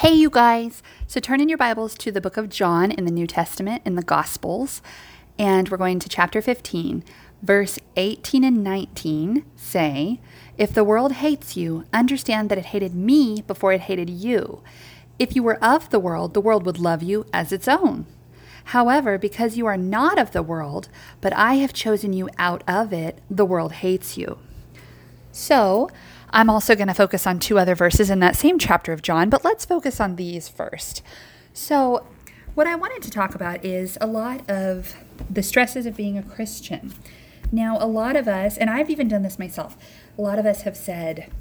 Hey, you guys. So turn in your Bibles to the book of John in the New Testament in the Gospels, and we're going to chapter 15. Verse 18 and 19 say, If the world hates you, understand that it hated me before it hated you. If you were of the world, the world would love you as its own. However, because you are not of the world, but I have chosen you out of it, the world hates you. So, I'm also going to focus on two other verses in that same chapter of John, but let's focus on these first. So, what I wanted to talk about is a lot of the stresses of being a Christian. Now, a lot of us, and I've even done this myself, a lot of us have said,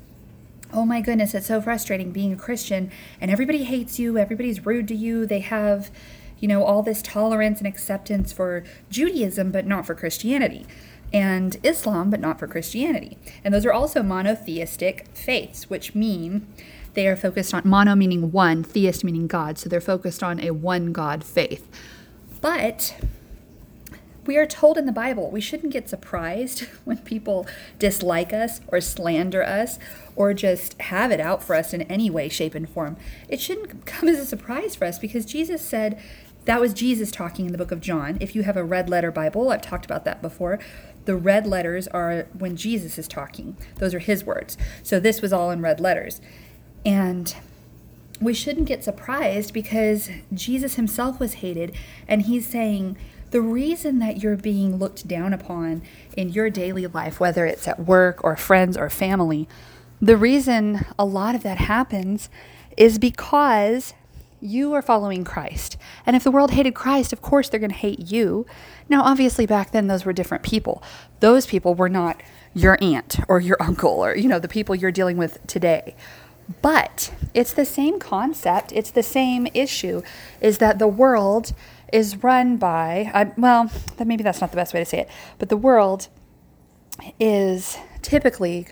Oh my goodness, it's so frustrating being a Christian, and everybody hates you, everybody's rude to you, they have, you know, all this tolerance and acceptance for Judaism, but not for Christianity and Islam, but not for Christianity. And those are also monotheistic faiths, which mean they are focused on mono meaning one, theist meaning God. So they're focused on a one God faith. But we are told in the Bible we shouldn't get surprised when people dislike us or slander us or just have it out for us in any way, shape, and form. It shouldn't come as a surprise for us because Jesus said that was Jesus talking in the book of John. If you have a red letter Bible, I've talked about that before. The red letters are when Jesus is talking, those are his words. So this was all in red letters. And we shouldn't get surprised because Jesus himself was hated, and he's saying, the reason that you're being looked down upon in your daily life, whether it's at work or friends or family, the reason a lot of that happens is because you are following Christ. And if the world hated Christ, of course they're going to hate you. Now, obviously, back then, those were different people. Those people were not your aunt or your uncle or, you know, the people you're dealing with today. But it's the same concept, it's the same issue, is that the world is run by, uh, well, maybe that's not the best way to say it, but the world is typically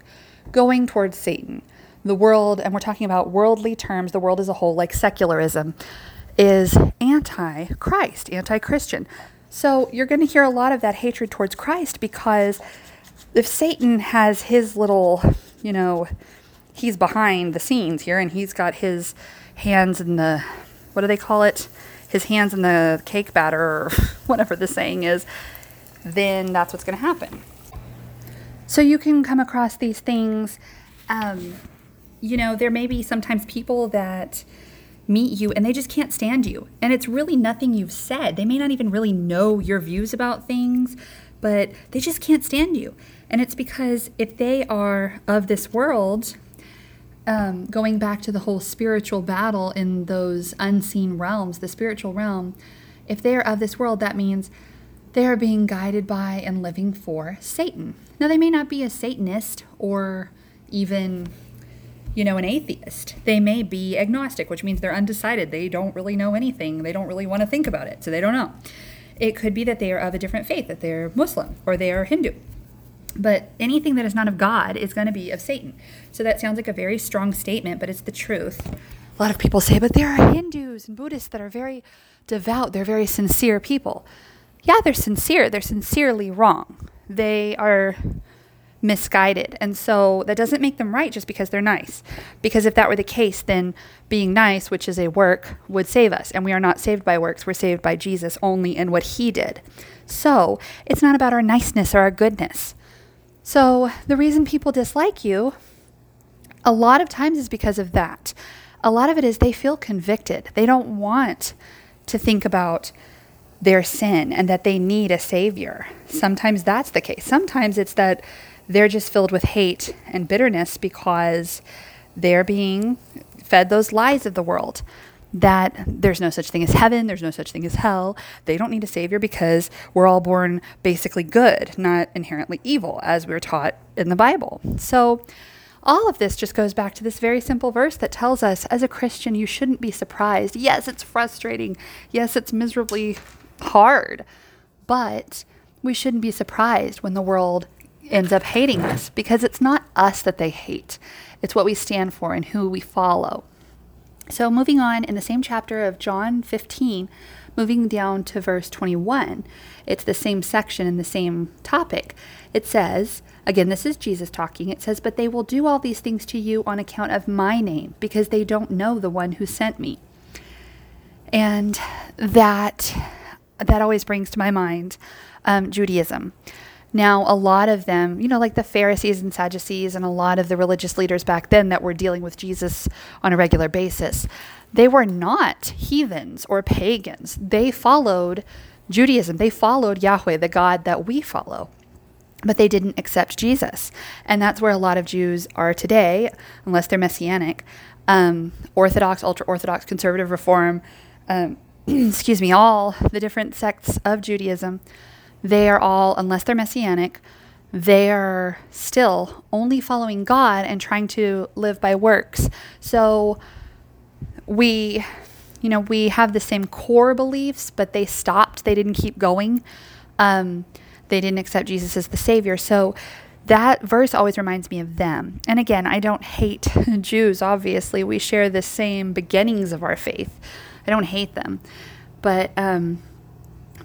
going towards Satan the world, and we're talking about worldly terms, the world as a whole, like secularism, is anti Christ, anti Christian. So you're going to hear a lot of that hatred towards Christ because if Satan has his little, you know, he's behind the scenes here and he's got his hands in the, what do they call it? His hands in the cake batter or whatever the saying is, then that's what's going to happen. So you can come across these things. Um, you know, there may be sometimes people that meet you and they just can't stand you. And it's really nothing you've said. They may not even really know your views about things, but they just can't stand you. And it's because if they are of this world, um, going back to the whole spiritual battle in those unseen realms, the spiritual realm, if they are of this world, that means they are being guided by and living for Satan. Now, they may not be a Satanist or even you know, an atheist. They may be agnostic, which means they're undecided. They don't really know anything. They don't really want to think about it, so they don't know. It could be that they are of a different faith, that they're Muslim or they are Hindu. But anything that is not of God is going to be of Satan. So that sounds like a very strong statement, but it's the truth. A lot of people say, but there are Hindus and Buddhists that are very devout, they're very sincere people. Yeah, they're sincere, they're sincerely wrong. They are misguided. And so that doesn't make them right just because they're nice. Because if that were the case, then being nice, which is a work, would save us. And we are not saved by works, we're saved by Jesus only in what he did. So it's not about our niceness or our goodness. So the reason people dislike you a lot of times is because of that. A lot of it is they feel convicted. They don't want to think about their sin and that they need a savior. Sometimes that's the case. Sometimes it's that they're just filled with hate and bitterness because they're being fed those lies of the world that there's no such thing as heaven, there's no such thing as hell. They don't need a savior because we're all born basically good, not inherently evil, as we're taught in the Bible. So, all of this just goes back to this very simple verse that tells us as a Christian, you shouldn't be surprised. Yes, it's frustrating. Yes, it's miserably hard. But we shouldn't be surprised when the world ends up hating us because it's not us that they hate, it's what we stand for and who we follow. So, moving on in the same chapter of John 15, moving down to verse 21, it's the same section and the same topic. It says, Again, this is Jesus talking. It says, But they will do all these things to you on account of my name, because they don't know the one who sent me. And that that always brings to my mind um, Judaism. Now, a lot of them, you know, like the Pharisees and Sadducees, and a lot of the religious leaders back then that were dealing with Jesus on a regular basis, they were not heathens or pagans. They followed Judaism, they followed Yahweh, the God that we follow. But they didn't accept Jesus. And that's where a lot of Jews are today, unless they're messianic. Um, Orthodox, ultra Orthodox, conservative, reform, um, excuse me, all the different sects of Judaism they are all, unless they're messianic, they are still only following God and trying to live by works. So we, you know, we have the same core beliefs, but they stopped. They didn't keep going. Um, they didn't accept Jesus as the Savior. So that verse always reminds me of them. And again, I don't hate Jews, obviously. We share the same beginnings of our faith. I don't hate them. But, um,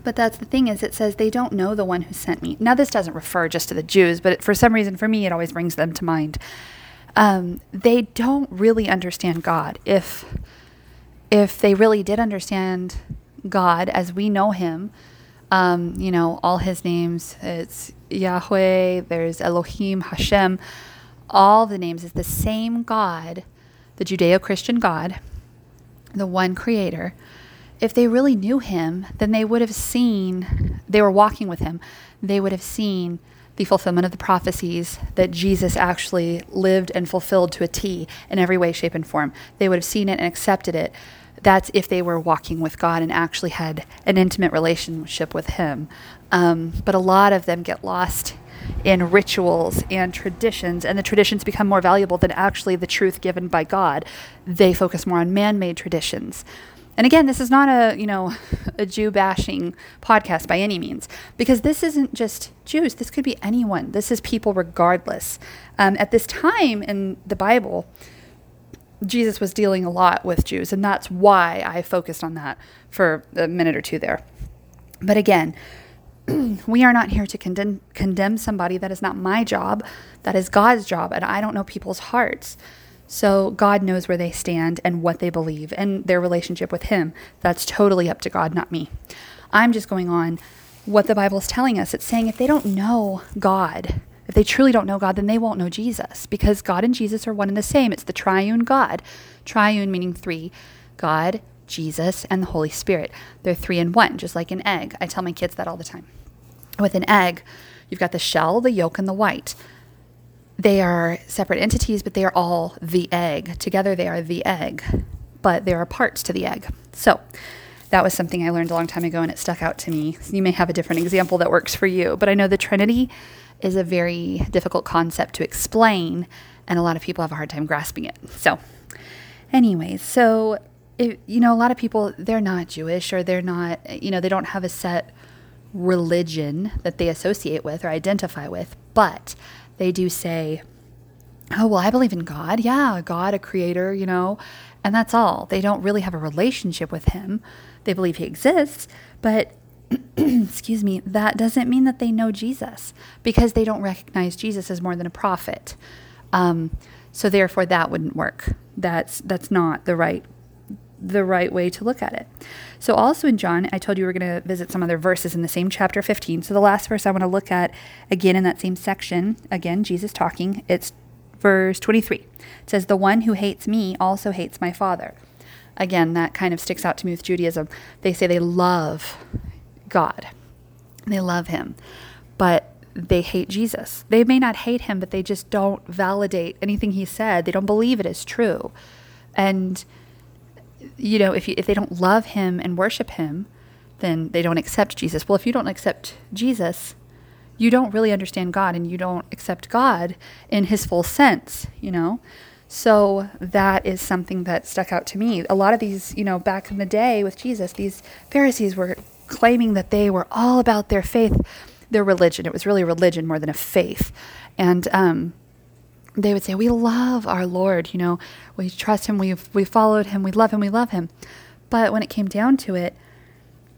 but that's the thing is it says they don't know the one who sent me. Now this doesn't refer just to the Jews, but for some reason for me it always brings them to mind. Um, they don't really understand God. If if they really did understand God as we know Him, um, you know all His names. It's Yahweh. There's Elohim, Hashem. All the names is the same God, the Judeo-Christian God, the one Creator if they really knew him, then they would have seen, they were walking with him, they would have seen the fulfillment of the prophecies that Jesus actually lived and fulfilled to a T in every way, shape, and form. They would have seen it and accepted it. That's if they were walking with God and actually had an intimate relationship with Him. Um, but a lot of them get lost in rituals and traditions, and the traditions become more valuable than actually the truth given by God. They focus more on man made traditions. And again, this is not a, you know, a Jew bashing podcast by any means, because this isn't just Jews. This could be anyone. This is people regardless. Um, at this time in the Bible, Jesus was dealing a lot with Jews, and that's why I focused on that for a minute or two there. But again, we are not here to condemn, condemn somebody. That is not my job. That is God's job, and I don't know people's hearts. So God knows where they stand and what they believe and their relationship with Him. That's totally up to God, not me. I'm just going on what the Bible is telling us. It's saying if they don't know God, if they truly don't know God, then they won't know Jesus because God and Jesus are one and the same. It's the triune God. Triune meaning three God, Jesus, and the Holy Spirit. They're three in one, just like an egg. I tell my kids that all the time. With an egg, you've got the shell, the yolk, and the white they are separate entities, but they are all the egg. Together, they are the egg, but there are parts to the egg. So, that was something I learned a long time ago and it stuck out to me. You may have a different example that works for you, but I know the Trinity is a very difficult concept to explain, and a lot of people have a hard time grasping it. So, anyways, so it, you know, a lot of people they're not Jewish or they're not, you know, they don't have a set religion that they associate with or identify with, but they do say, oh, well, I believe in God. Yeah, God, a creator, you know, and that's all. They don't really have a relationship with Him. They believe He exists, but excuse me, that doesn't mean that they know Jesus because they don't recognize Jesus as more than a prophet. Um, so therefore, that wouldn't work. That's that's not the right the right way to look at it. So, also in John, I told you we are going to visit some other verses in the same chapter 15. So, the last verse I want to look at again in that same section, again, Jesus talking, it's verse 23. It says, The one who hates me also hates my Father. Again, that kind of sticks out to me with Judaism. They say they love God, they love Him, but they hate Jesus. They may not hate Him, but they just don't validate anything He said. They don't believe it is true. And you know, if you, if they don't love him and worship him, then they don't accept Jesus. Well, if you don't accept Jesus, you don't really understand God and you don't accept God in his full sense, you know? So that is something that stuck out to me. A lot of these, you know, back in the day with Jesus, these Pharisees were claiming that they were all about their faith, their religion. It was really religion more than a faith. And um, they would say, We love our Lord, you know, we trust him, we've we followed him, we love him, we love him. But when it came down to it,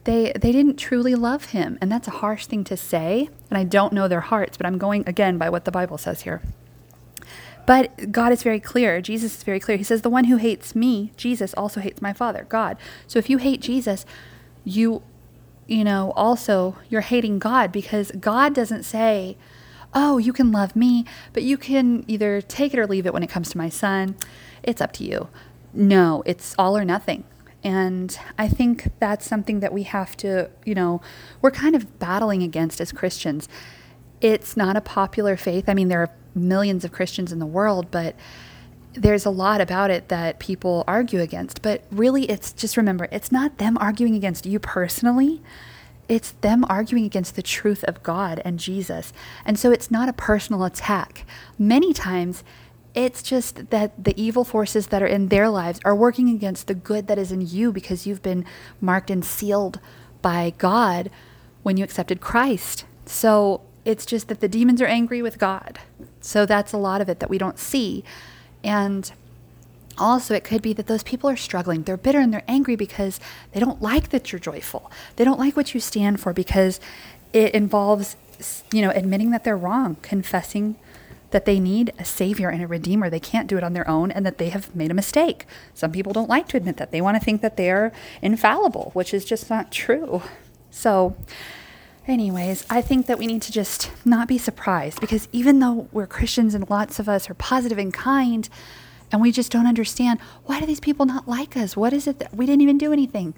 they they didn't truly love him. And that's a harsh thing to say and i don't know their hearts but i'm going again by what the bible says here. But god is very clear. Jesus is very clear. He says the one who hates me jesus also hates my father god. So if you hate jesus you you know also you're hating god because god doesn't say oh you can love me but you can either take it or leave it when it comes to my son it's up to you no it's all or nothing and I think that's something that we have to, you know, we're kind of battling against as Christians. It's not a popular faith. I mean, there are millions of Christians in the world, but there's a lot about it that people argue against. But really, it's just remember, it's not them arguing against you personally. It's them arguing against the truth of God and Jesus. And so it's not a personal attack. Many times, it's just that the evil forces that are in their lives are working against the good that is in you because you've been marked and sealed by God when you accepted Christ. So it's just that the demons are angry with God. So that's a lot of it that we don't see. And also, it could be that those people are struggling. They're bitter and they're angry because they don't like that you're joyful. They don't like what you stand for because it involves, you know, admitting that they're wrong, confessing that they need a savior and a redeemer. They can't do it on their own and that they have made a mistake. Some people don't like to admit that. They want to think that they're infallible, which is just not true. So, anyways, I think that we need to just not be surprised because even though we're Christians and lots of us are positive and kind, and we just don't understand why do these people not like us? What is it that we didn't even do anything?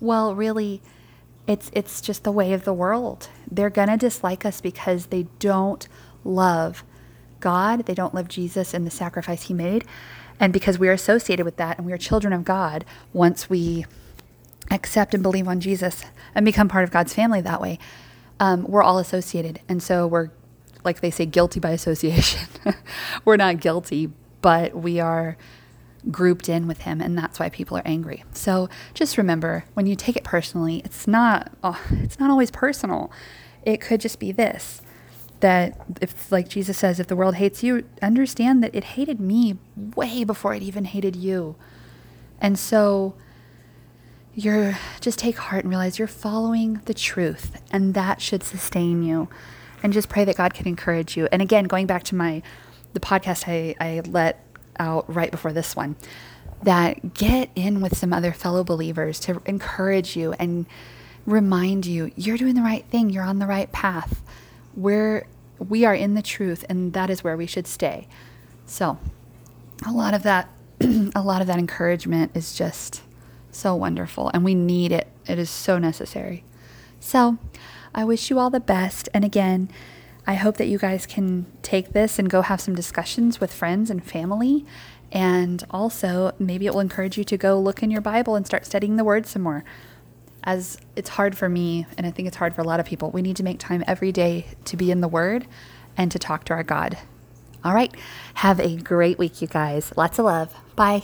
Well, really, it's it's just the way of the world. They're going to dislike us because they don't love God, they don't love Jesus and the sacrifice he made. And because we are associated with that and we are children of God, once we accept and believe on Jesus and become part of God's family that way, um, we're all associated. And so we're, like they say, guilty by association. we're not guilty, but we are grouped in with him and that's why people are angry. So just remember when you take it personally, it's not oh, it's not always personal. It could just be this that if like Jesus says if the world hates you understand that it hated me way before it even hated you and so you're just take heart and realize you're following the truth and that should sustain you and just pray that God can encourage you and again going back to my the podcast I, I let out right before this one that get in with some other fellow believers to encourage you and remind you you're doing the right thing you're on the right path we're we are in the truth and that is where we should stay. So, a lot of that a lot of that encouragement is just so wonderful and we need it. It is so necessary. So, I wish you all the best and again, I hope that you guys can take this and go have some discussions with friends and family. And also, maybe it will encourage you to go look in your Bible and start studying the Word some more as it's hard for me, and I think it's hard for a lot of people, we need to make time every day to be in the Word and to talk to our God. All right. Have a great week, you guys. Lots of love. Bye.